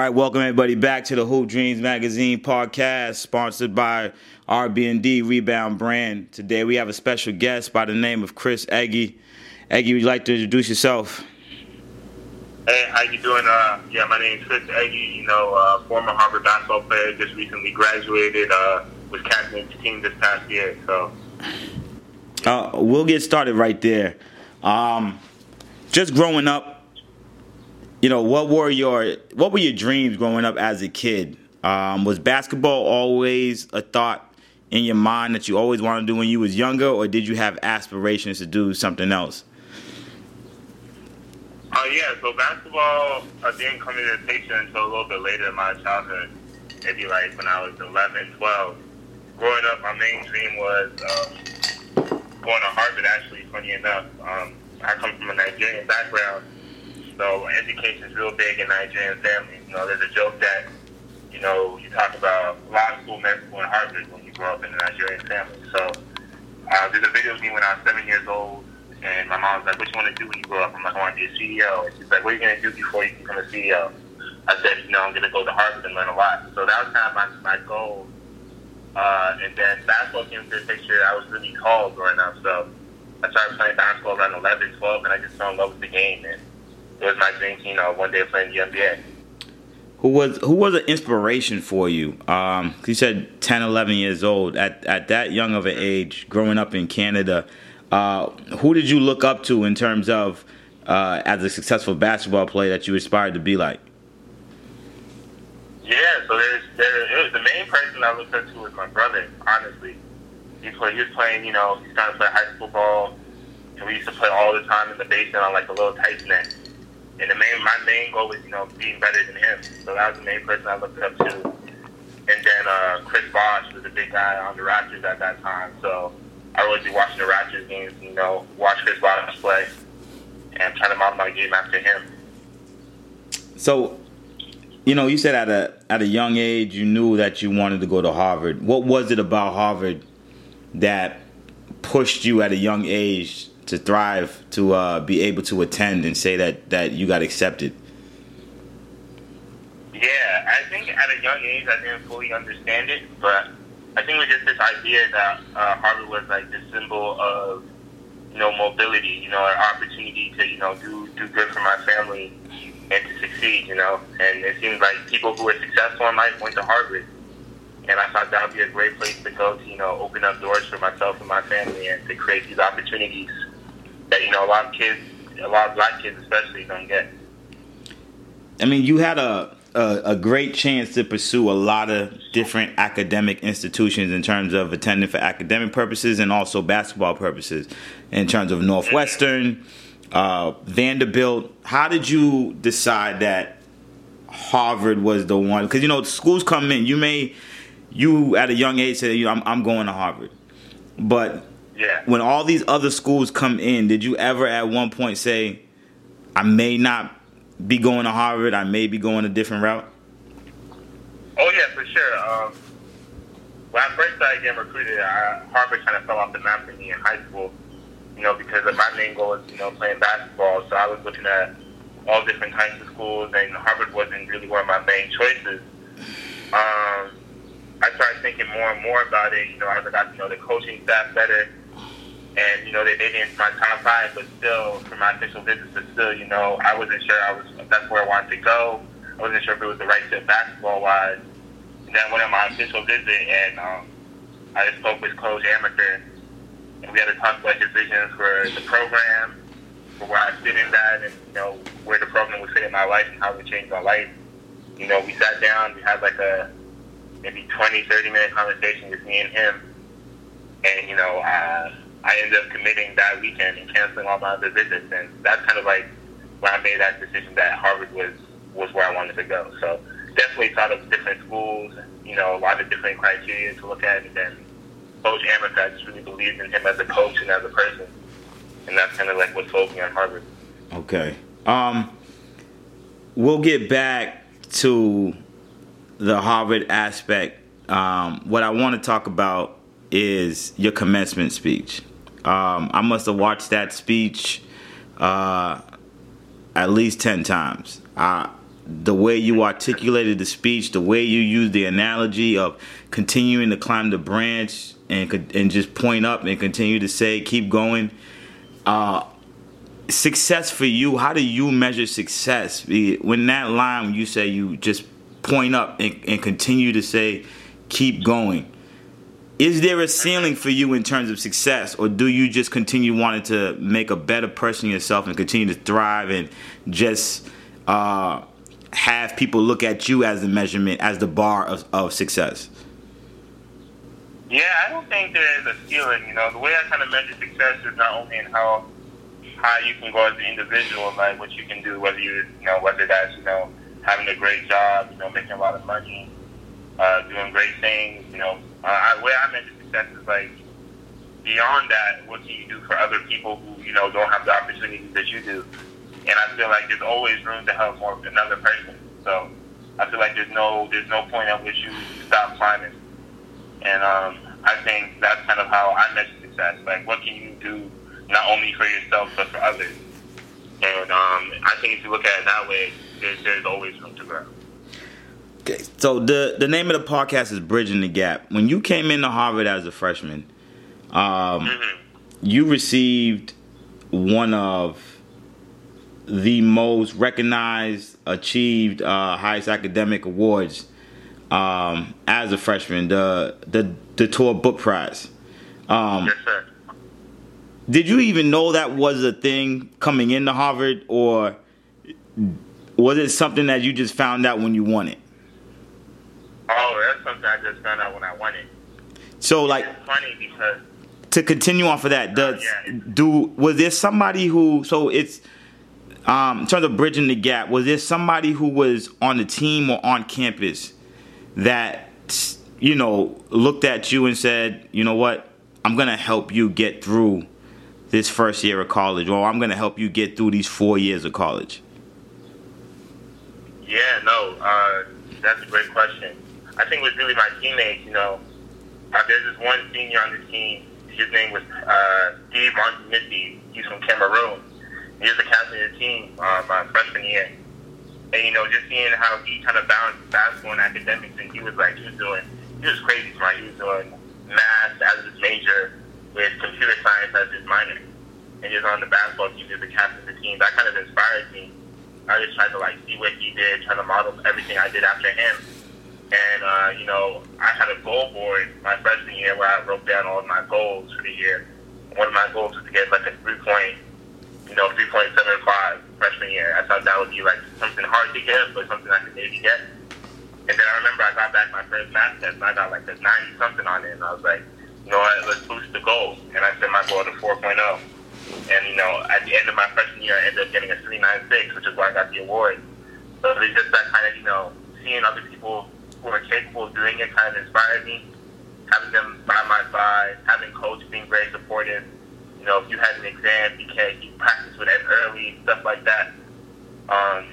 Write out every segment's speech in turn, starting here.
right, welcome everybody back to the Hoop Dreams Magazine podcast, sponsored by RB&D Rebound Brand. Today we have a special guest by the name of Chris Egi. Egi, would you like to introduce yourself? Hey, how you doing? Uh, yeah, my name is Chris Egi. You know, uh, former Harvard basketball player, just recently graduated. Uh, was captain of the team this past year. So, uh, we'll get started right there. Um, just growing up, you know, what were your what were your dreams growing up as a kid? Um, was basketball always a thought in your mind that you always wanted to do when you was younger, or did you have aspirations to do something else? Uh, yeah, so basketball uh, didn't come into the picture until a little bit later in my childhood, maybe like when I was 11, 12. Growing up, my main dream was um, going to Harvard, actually, funny enough. Um, I come from a Nigerian background, so education is real big in Nigerian families. You know, there's a joke that, you know, you talk about law school, school, and Harvard when you grow up in a Nigerian family. So uh, there's a video of me when I was seven years old and my mom was like, "What you want to do when you grow up?" I'm like, "I want to be a CEO." And she's like, "What are you going to do before you become a CEO?" I said, "You know, I'm going to go to Harvard and learn a lot." So that was kind of my, my goal. Uh, and then basketball came into the picture. I was really tall growing up, so I started playing basketball around 11, 12, and I just fell in love with the game. And was my dream, you know, one day playing the NBA. Who was who was an inspiration for you? Um, you said 10, 11 years old. At at that young of an age, growing up in Canada, uh, who did you look up to in terms of uh, as a successful basketball player that you aspired to be like? Yeah, so there's there, the main person I looked up to was my brother. Honestly, he play, he was playing. You know, he's trying to play high school ball, and we used to play all the time in the basement on like a little tight net. And the main my main goal was you know being better than him. So that was the main person I looked up to. And then uh, Chris Bosh was a big guy on the Raptors at that time. So I always be watching the Raptors games, you know, watch Chris Bosh play, and try to model my game after him. So, you know, you said at a at a young age you knew that you wanted to go to Harvard. What was it about Harvard that pushed you at a young age to thrive, to uh, be able to attend and say that that you got accepted? Yeah, I think at a young age I didn't fully understand it, but I think it was just this idea that uh, Harvard was like the symbol of you know mobility, you know, an opportunity to you know do do good for my family and to succeed, you know. And it seems like people who were successful in life went to Harvard, and I thought that would be a great place to go to you know open up doors for myself and my family and to create these opportunities that you know a lot of kids, a lot of black kids especially, don't get. I mean, you had a a, a, great chance to pursue a lot of different academic institutions in terms of attending for academic purposes and also basketball purposes. In terms of Northwestern, uh, Vanderbilt, how did you decide that Harvard was the one? Because you know schools come in. You may you at a young age say, you know, I'm, I'm going to Harvard, but yeah. when all these other schools come in, did you ever at one point say, I may not be going to Harvard, I may be going a different route? Oh yeah, for sure. Um, when I first started getting recruited, I, Harvard kind of fell off the map for me in high school. You know, because of my main goal is you know playing basketball, so I was looking at all different kinds of schools, and Harvard wasn't really one of my main choices. Um, I started thinking more and more about it. You know, as I got to know the coaching staff better, and you know they made it into my top five, but still for my official visits, but still, you know, I wasn't sure I was that's where I wanted to go. I wasn't sure if it was the right fit basketball wise. And then went on my official visit, and um, I spoke with Coach Amaker, and we had to talk about his visions for the program, for where I fit in that, and you know where the program would fit in my life and how it would change my life. You know, we sat down, we had like a maybe 20, 30 minute conversation with me and him, and you know. Uh, I ended up committing that weekend and canceling all my other visits, and that's kind of like when I made that decision that Harvard was was where I wanted to go. So definitely thought of different schools, you know, a lot of different criteria to look at, and then Coach Amaker, I just really believed in him as a coach and as a person, and that's kind of like what sold me on Harvard. Okay, um, we'll get back to the Harvard aspect. Um, what I want to talk about is your commencement speech. Um, I must have watched that speech uh, at least ten times. The way you articulated the speech, the way you used the analogy of continuing to climb the branch and and just point up and continue to say, keep going. Uh, success for you, how do you measure success? When that line, you say you just point up and, and continue to say, keep going. Is there a ceiling for you in terms of success, or do you just continue wanting to make a better person yourself and continue to thrive and just uh, have people look at you as the measurement, as the bar of, of success? Yeah, I don't think there is a ceiling. You know, the way I kind of measure success is not only in how high you can go as an individual, like what you can do, whether you, you know, whether that's you know having a great job, you know, making a lot of money, uh, doing great things. You know, uh, I, way I measure success is like beyond that. What can you do for other people who you know don't have the opportunities that you do? And I feel like there's always room to help more another person. So I feel like there's no there's no point at which you stop climbing. And um, I think that's kind of how I measure success. Like, what can you do not only for yourself but for others? And um, I think if you look at it that way, there's, there's always room to grow. Okay, so the the name of the podcast is Bridging the Gap. When you came into Harvard as a freshman, um, mm-hmm. you received one of the most recognized, achieved, uh, highest academic awards um, as a freshman, the the Detur book prize. Um, yes, sir. Did you even know that was a thing coming into Harvard, or was it something that you just found out when you won it? Oh, something I just found out when I won it. So, like, it's funny because to continue on for that, does uh, yeah. do was there somebody who? So it's um, in terms of bridging the gap. Was there somebody who was on the team or on campus that you know looked at you and said, you know what, I'm gonna help you get through this first year of college, or I'm gonna help you get through these four years of college? Yeah, no, uh, that's a great question. I think it was really my teammates. You know, uh, there's this one senior on the team. His name was uh, Steve Moundou-Missi. He's from Cameroon. He was the captain of the team uh, my freshman year. And, you know, just seeing how he kind of balanced basketball and academics, and he was like, he was doing, he was crazy smart. He was doing math as his major with computer science as his minor. And was on the basketball team, was the captain of the team. That kind of inspired me. I just tried to, like, see what he did, trying to model everything I did after him. And, uh, you know, I had a goal board my freshman year where I wrote down all of my goals for the year. One of my goals was to get, like, a three-point, you know, 3.75 freshman year. I thought that would be like something hard to get, but something I could maybe get. And then I remember I got back my first math test and I got like a 90 something on it. And I was like, you know what, let's boost the goal. And I set my goal to 4.0. And, you know, at the end of my freshman year, I ended up getting a 396, which is why I got the award. So it's just that kind of, you know, seeing other people who are capable of doing it kind of inspired me. Having them by my side, having coach being very supportive, you know, if you had an exam, you can't you practice with it early, stuff like that. Um,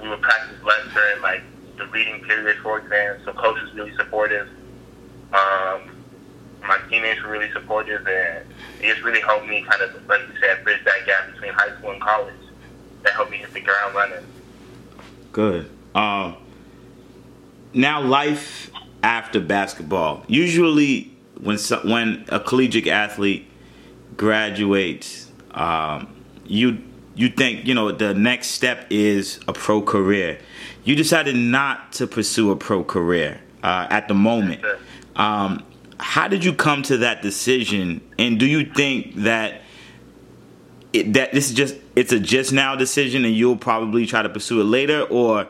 we would practice less during like the reading period for exams. So coach was really supportive. Um, my teammates were really supportive, and it just really helped me kind of, like you said, bridge that gap between high school and college. That helped me hit the ground running. Good. Um, now, life after basketball. Usually, when when a collegiate athlete graduates, um, you you think you know the next step is a pro career. You decided not to pursue a pro career uh, at the moment. Um, how did you come to that decision? And do you think that it, that this is just it's a just now decision, and you'll probably try to pursue it later, or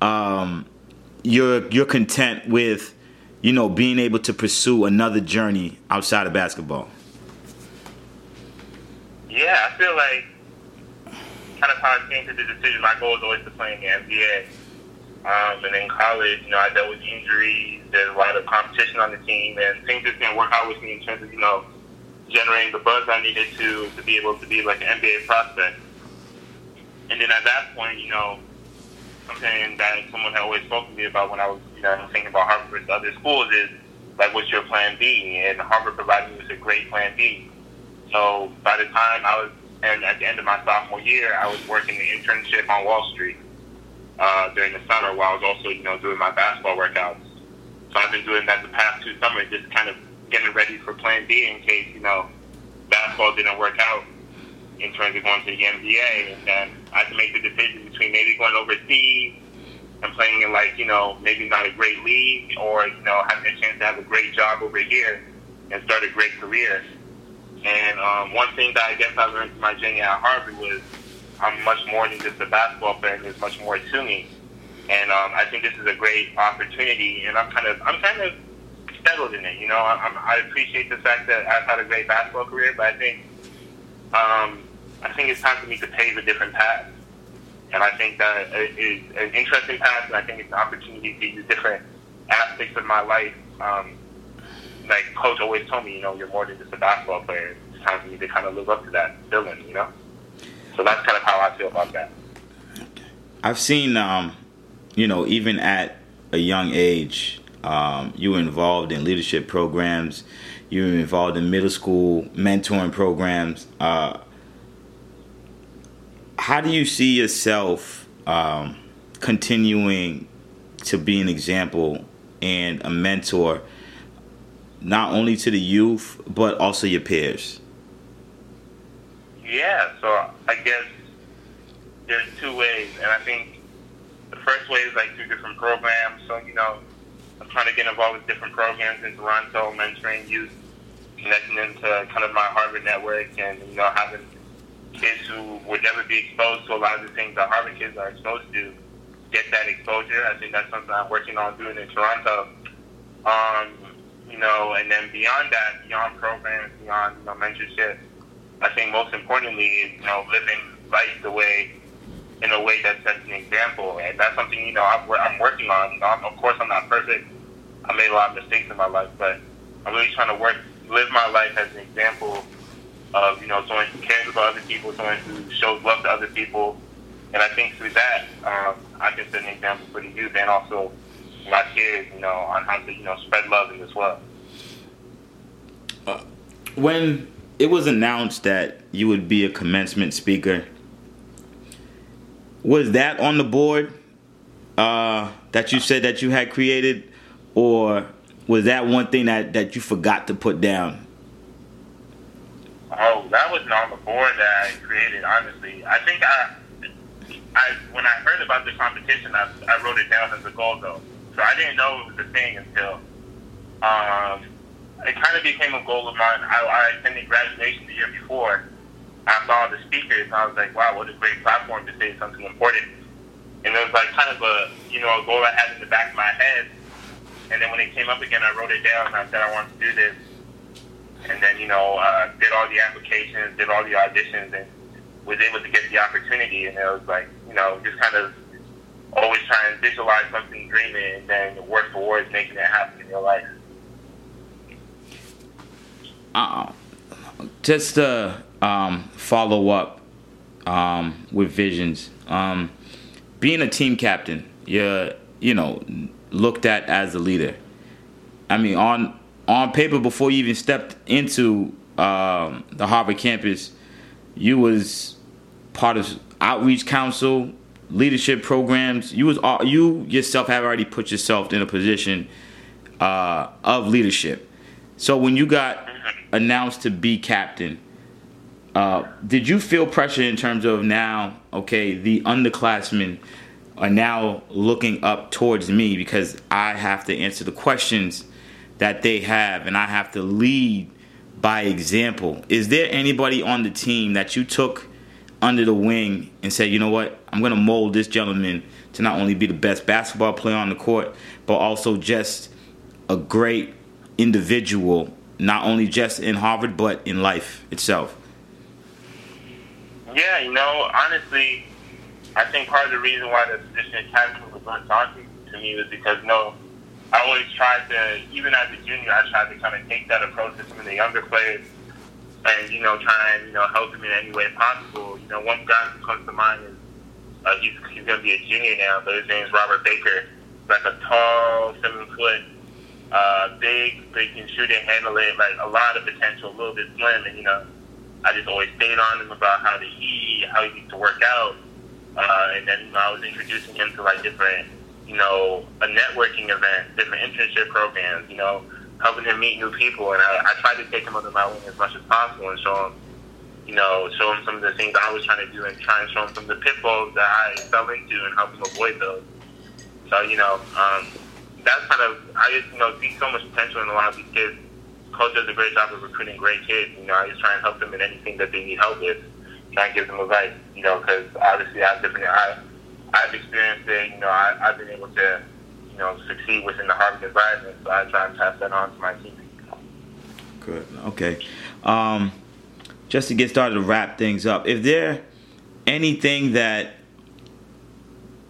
um, you're you're content with you know being able to pursue another journey outside of basketball? Yeah, I feel like kind of how I came to the decision. My goal is always to play in the NBA. Um, and in college, you know, I dealt with injuries. There's a lot of competition on the team, and things just didn't work out with me in terms of you know generating the buzz I needed to to be able to be like an NBA prospect. And then at that point, you know, something that someone had always spoken to me about when I was you know thinking about Harvard versus other schools is like, what's your plan B? And Harvard provided me with a great plan B. So by the time I was, and at the end of my sophomore year, I was working an internship on Wall Street. uh, during the summer while I was also, you know, doing my basketball workouts. So I've been doing that the past two summers, just kind of getting ready for Plan B in case, you know, basketball didn't work out in terms of going to the NBA. And then I had to make the decision between maybe going overseas and playing in like, you know, maybe not a great league or, you know, having a chance to have a great job over here and start a great career. And um, one thing that I guess I learned from my journey at Harvard was I'm much more than just a basketball player. There's much more to me, and um, I think this is a great opportunity. And I'm kind of I'm kind of settled in it. You know, I'm, I appreciate the fact that I've had a great basketball career, but I think um, I think it's time for me to pave a different path. And I think that is an interesting path, and I think it's an opportunity to use different aspects of my life. Um, like coach always told me, you know, you're more than just a basketball player. It's time for me to kind of live up to that feeling, you know. So that's kind of how I feel about that. I've seen, um, you know, even at a young age, um, you were involved in leadership programs. You were involved in middle school mentoring programs. Uh, how do you see yourself um, continuing to be an example and a mentor, not only to the youth but also your peers? Yeah, so I guess there's two ways, and I think the first way is like through different programs. So you know, I'm trying to get involved with different programs in Toronto, mentoring youth, connecting them to kind of my Harvard network, and you know, having kids who would never be exposed to a lot of the things that Harvard kids are exposed to get that exposure. I think that's something I'm working on doing in Toronto. Um, you know, and then beyond that, beyond programs, beyond you know, mentorship I think most importantly is you know living life the way in a way that sets an example, and that's something you know I'm, working on. You know, of course I'm not perfect. I made a lot of mistakes in my life, but I'm really trying to work, live my life as an example of you know someone who cares about other people, someone who shows love to other people, and I think through that um, I can set an example for the youth and also my kids, you know, on how to you know spread love this world. Uh, when it was announced that you would be a commencement speaker. Was that on the board uh, that you said that you had created, or was that one thing that, that you forgot to put down? That wasn't on the board that I created. Honestly, I think I, I when I heard about the competition, I, I wrote it down as a goal though. So I didn't know it was a thing until um, it kind of became a goal of mine. I, I attended graduation the year before. I saw the speakers, and I was like, wow, what a great platform to say something important. And it was like kind of a, you know, a goal I had in the back of my head. And then when it came up again, I wrote it down, and I said I wanted to do this. And then, you know, uh, did all the applications, did all the auditions, and was able to get the opportunity. And it was like, you know, just kind of always trying to visualize something, dream it, and then work towards making it happen in your life uh, just to um, follow up um, with visions. Um, being a team captain, you're you know looked at as a leader. I mean, on on paper, before you even stepped into um, the Harvard campus, you was part of outreach council, leadership programs. You was all, you yourself have already put yourself in a position uh, of leadership. So when you got announced to be captain, uh, did you feel pressure in terms of now, okay, the underclassmen are now looking up towards me because I have to answer the questions that they have and I have to lead by example. Is there anybody on the team that you took under the wing and said, you know what, I'm going to mold this gentleman to not only be the best basketball player on the court, but also just a great individual not only just in Harvard but in life itself? Yeah, you know, honestly, I think part of the reason why the position of captain was undaunting to me was because, you know, I always tried to, even as a junior, I tried to kind of take that approach to some of the younger players and, you know, try and, you know, help them in any way possible. You know, one guy who comes to mind is uh, he's, he's going to be a junior now, but his name is Robert Baker. Like a tall, seven foot, uh, big, they can shoot and handle it, like a lot of potential, a little bit slim, and you know, I just always stayed on him about how to eat, how he needs to work out, Uh, and then you know, I was introducing him to like different, you know, a networking events, different internship programs, you know, helping him meet new people. And I, I tried to take him under my wing as much as possible and show him, you know, show him some of the things I was trying to do and try and show him some of the pitfalls that I fell into and help him avoid those. So, you know, um, that's kind of, I just, you know, see so much potential in a lot of these kids. Coach does a great job of recruiting great kids. You know, I just try and help them in anything that they need help with. Try and give them advice, you know, because obviously I have different, I, I've experienced it, you know, I, I've been able to, you know, succeed within the Harvard environment. So I try and pass that on to my team. Good. Okay. Um, just to get started to wrap things up, if there anything that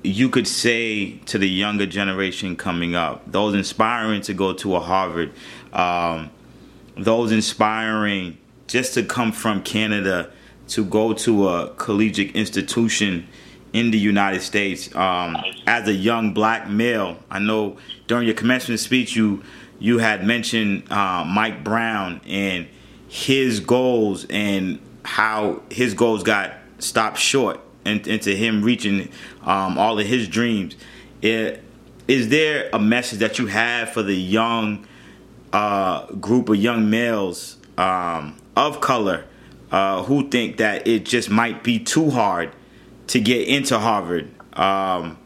you could say to the younger generation coming up, those inspiring to go to a Harvard, um, those inspiring just to come from Canada to go to a collegiate institution in the United States um, as a young black male. I know during your commencement speech you you had mentioned uh, Mike Brown and his goals and how his goals got stopped short and into him reaching um, all of his dreams. It, is there a message that you have for the young uh, group of young males um, of color uh, who think that it just might be too hard to get into Harvard um,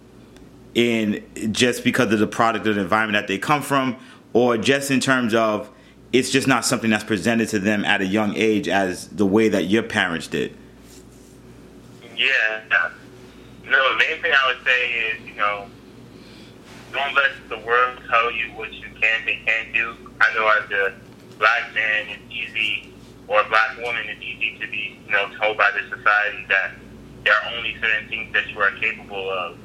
in just because of the product of the environment that they come from, or just in terms of it's just not something that's presented to them at a young age as the way that your parents did? Yeah. No, the main thing I would say is, you know, don't let the world tell you what you can and can't do. I know as a black man, it's easy, or a black woman, it's easy to be, you know, told by the society that there are only certain things that you are capable of.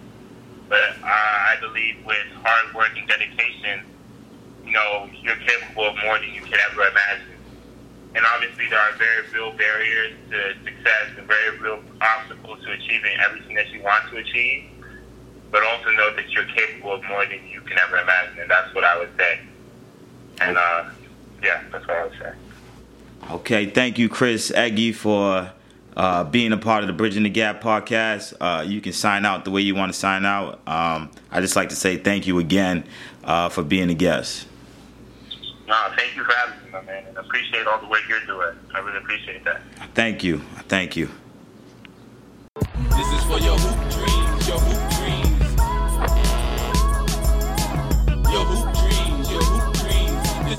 But uh, I believe with hard work and dedication, you know, you're capable of more than you could ever imagine. And obviously, there are very real barriers to success and very real obstacles to achieving everything that you want to achieve. But also know that you're capable of more than you can ever imagine, and that's what I would say. And uh, yeah, that's what I would say. Okay, thank you, Chris Egi, for uh, being a part of the Bridging the Gap podcast. Uh, you can sign out the way you want to sign out. Um, I just like to say thank you again uh, for being a guest. No, thank you for having me, my man, and appreciate all the work you're doing. I really appreciate that. Thank you. Thank you. This is for your hoop